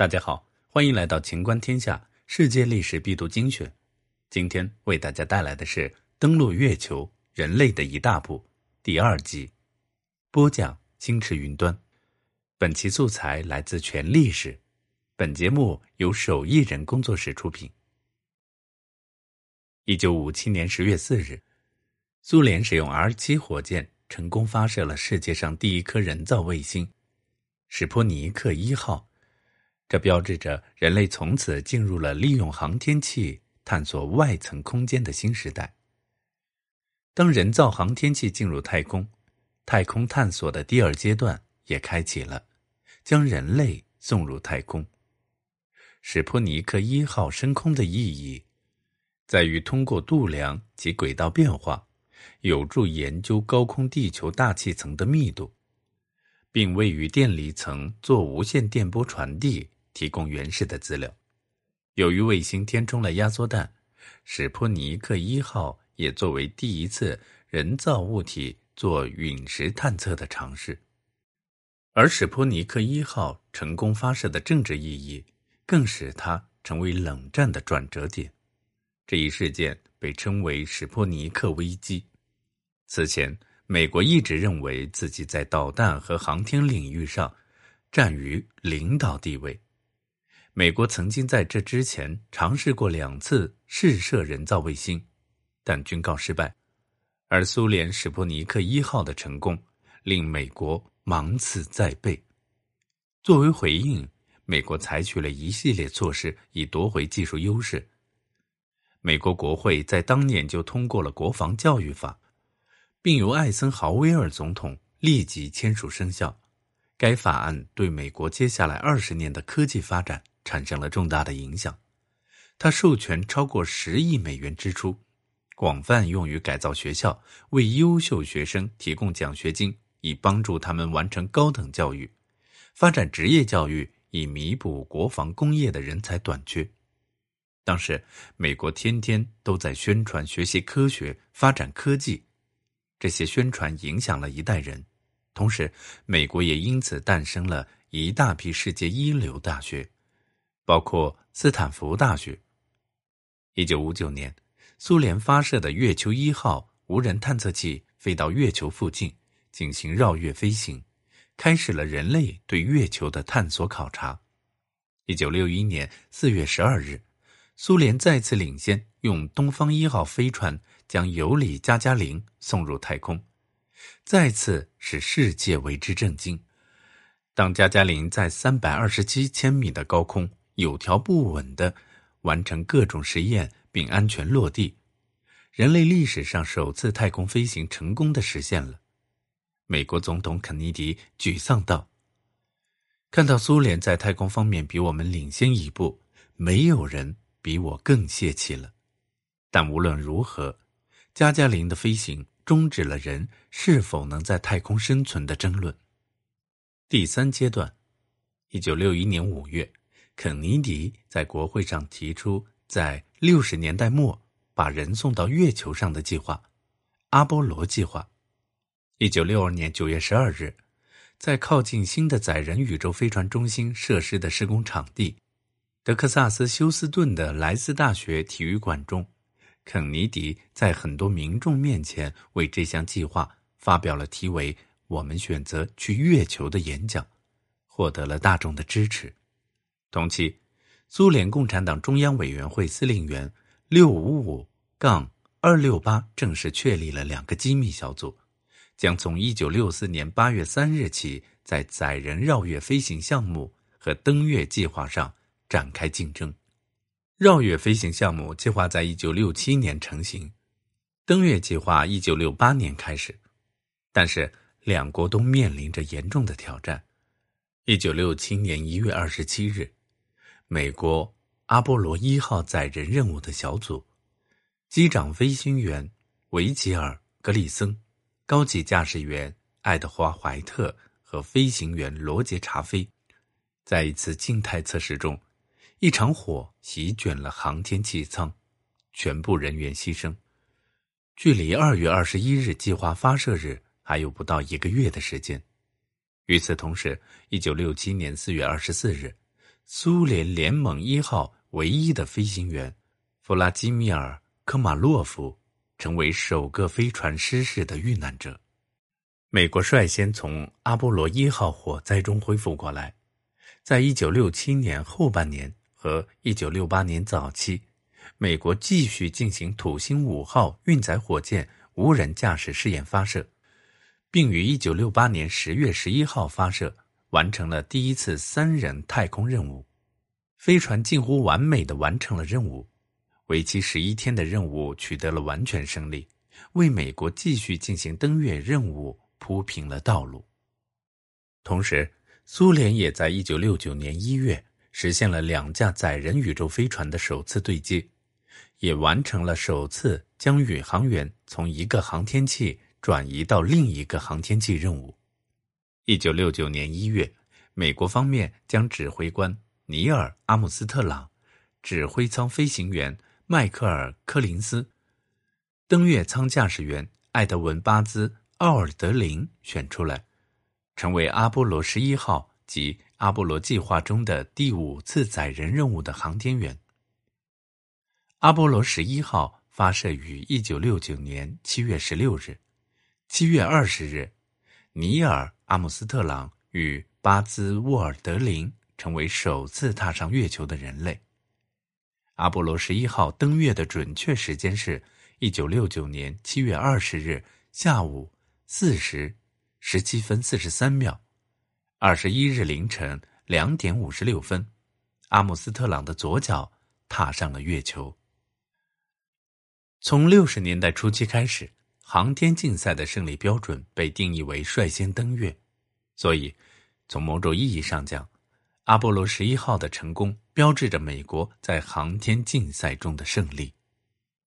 大家好，欢迎来到秦观天下世界历史必读精选。今天为大家带来的是《登陆月球：人类的一大步》第二集。播讲：星驰云端。本期素材来自全历史。本节目由手艺人工作室出品。一九五七年十月四日，苏联使用 R 七火箭成功发射了世界上第一颗人造卫星——史波尼克一号。这标志着人类从此进入了利用航天器探索外层空间的新时代。当人造航天器进入太空，太空探索的第二阶段也开启了，将人类送入太空。史普尼克一号升空的意义，在于通过度量及轨道变化，有助研究高空地球大气层的密度，并位于电离层做无线电波传递。提供原始的资料。由于卫星填充了压缩弹，史普尼克一号也作为第一次人造物体做陨石探测的尝试。而史普尼克一号成功发射的政治意义，更使它成为冷战的转折点。这一事件被称为史普尼克危机。此前，美国一直认为自己在导弹和航天领域上占于领导地位。美国曾经在这之前尝试过两次试射人造卫星，但均告失败。而苏联史波尼克一号的成功令美国芒刺在背。作为回应，美国采取了一系列措施以夺回技术优势。美国国会在当年就通过了国防教育法，并由艾森豪威尔总统立即签署生效。该法案对美国接下来二十年的科技发展。产生了重大的影响。他授权超过十亿美元支出，广泛用于改造学校，为优秀学生提供奖学金，以帮助他们完成高等教育；发展职业教育，以弥补国防工业的人才短缺。当时，美国天天都在宣传学习科学、发展科技，这些宣传影响了一代人。同时，美国也因此诞生了一大批世界一流大学。包括斯坦福大学。一九五九年，苏联发射的月球一号无人探测器飞到月球附近进行绕月飞行，开始了人类对月球的探索考察。一九六一年四月十二日，苏联再次领先，用东方一号飞船将尤里加加林送入太空，再次使世界为之震惊。当加加林在三百二十七千米的高空。有条不紊地完成各种实验并安全落地，人类历史上首次太空飞行成功的实现了。美国总统肯尼迪沮丧道：“看到苏联在太空方面比我们领先一步，没有人比我更泄气了。但无论如何，加加林的飞行终止了人是否能在太空生存的争论。”第三阶段，一九六一年五月。肯尼迪在国会上提出，在六十年代末把人送到月球上的计划——阿波罗计划。一九六二年九月十二日，在靠近新的载人宇宙飞船中心设施的施工场地——德克萨斯休斯顿的莱斯大学体育馆中，肯尼迪在很多民众面前为这项计划发表了题为“我们选择去月球”的演讲，获得了大众的支持。同期，苏联共产党中央委员会司令员六五五杠二六八正式确立了两个机密小组，将从一九六四年八月三日起在载人绕月飞行项目和登月计划上展开竞争。绕月飞行项目计划在一九六七年成型，登月计划一九六八年开始，但是两国都面临着严重的挑战。一九六七年一月二十七日。美国阿波罗一号载人任务的小组，机长飞行员维吉尔·格里森、高级驾驶员爱德华·怀特和飞行员罗杰·查菲，在一次静态测试中，一场火席卷了航天器舱，全部人员牺牲。距离二月二十一日计划发射日还有不到一个月的时间。与此同时，一九六七年四月二十四日。苏联联盟一号唯一的飞行员弗拉基米尔·科马洛夫成为首个飞船失事的遇难者。美国率先从阿波罗一号火灾中恢复过来，在一九六七年后半年和一九六八年早期，美国继续进行土星五号运载火箭无人驾驶试验发射，并于一九六八年十月十一号发射。完成了第一次三人太空任务，飞船近乎完美的完成了任务，为期十一天的任务取得了完全胜利，为美国继续进行登月任务铺平了道路。同时，苏联也在一九六九年一月实现了两架载人宇宙飞船的首次对接，也完成了首次将宇航员从一个航天器转移到另一个航天器任务。一九六九年一月，美国方面将指挥官尼尔·阿姆斯特朗、指挥舱飞行员迈克尔·柯林斯、登月舱驾驶员艾德文·巴兹·奥尔德林选出来，成为阿波罗十一号及阿波罗计划中的第五次载人任务的航天员。阿波罗十一号发射于一九六九年七月十六日，七月二十日。尼尔·阿姆斯特朗与巴兹·沃尔德林成为首次踏上月球的人类。阿波罗十一号登月的准确时间是一九六九年七月二十日下午四时十七分四十三秒，二十一日凌晨两点五十六分，阿姆斯特朗的左脚踏上了月球。从六十年代初期开始。航天竞赛的胜利标准被定义为率先登月，所以从某种意义上讲，阿波罗十一号的成功标志着美国在航天竞赛中的胜利。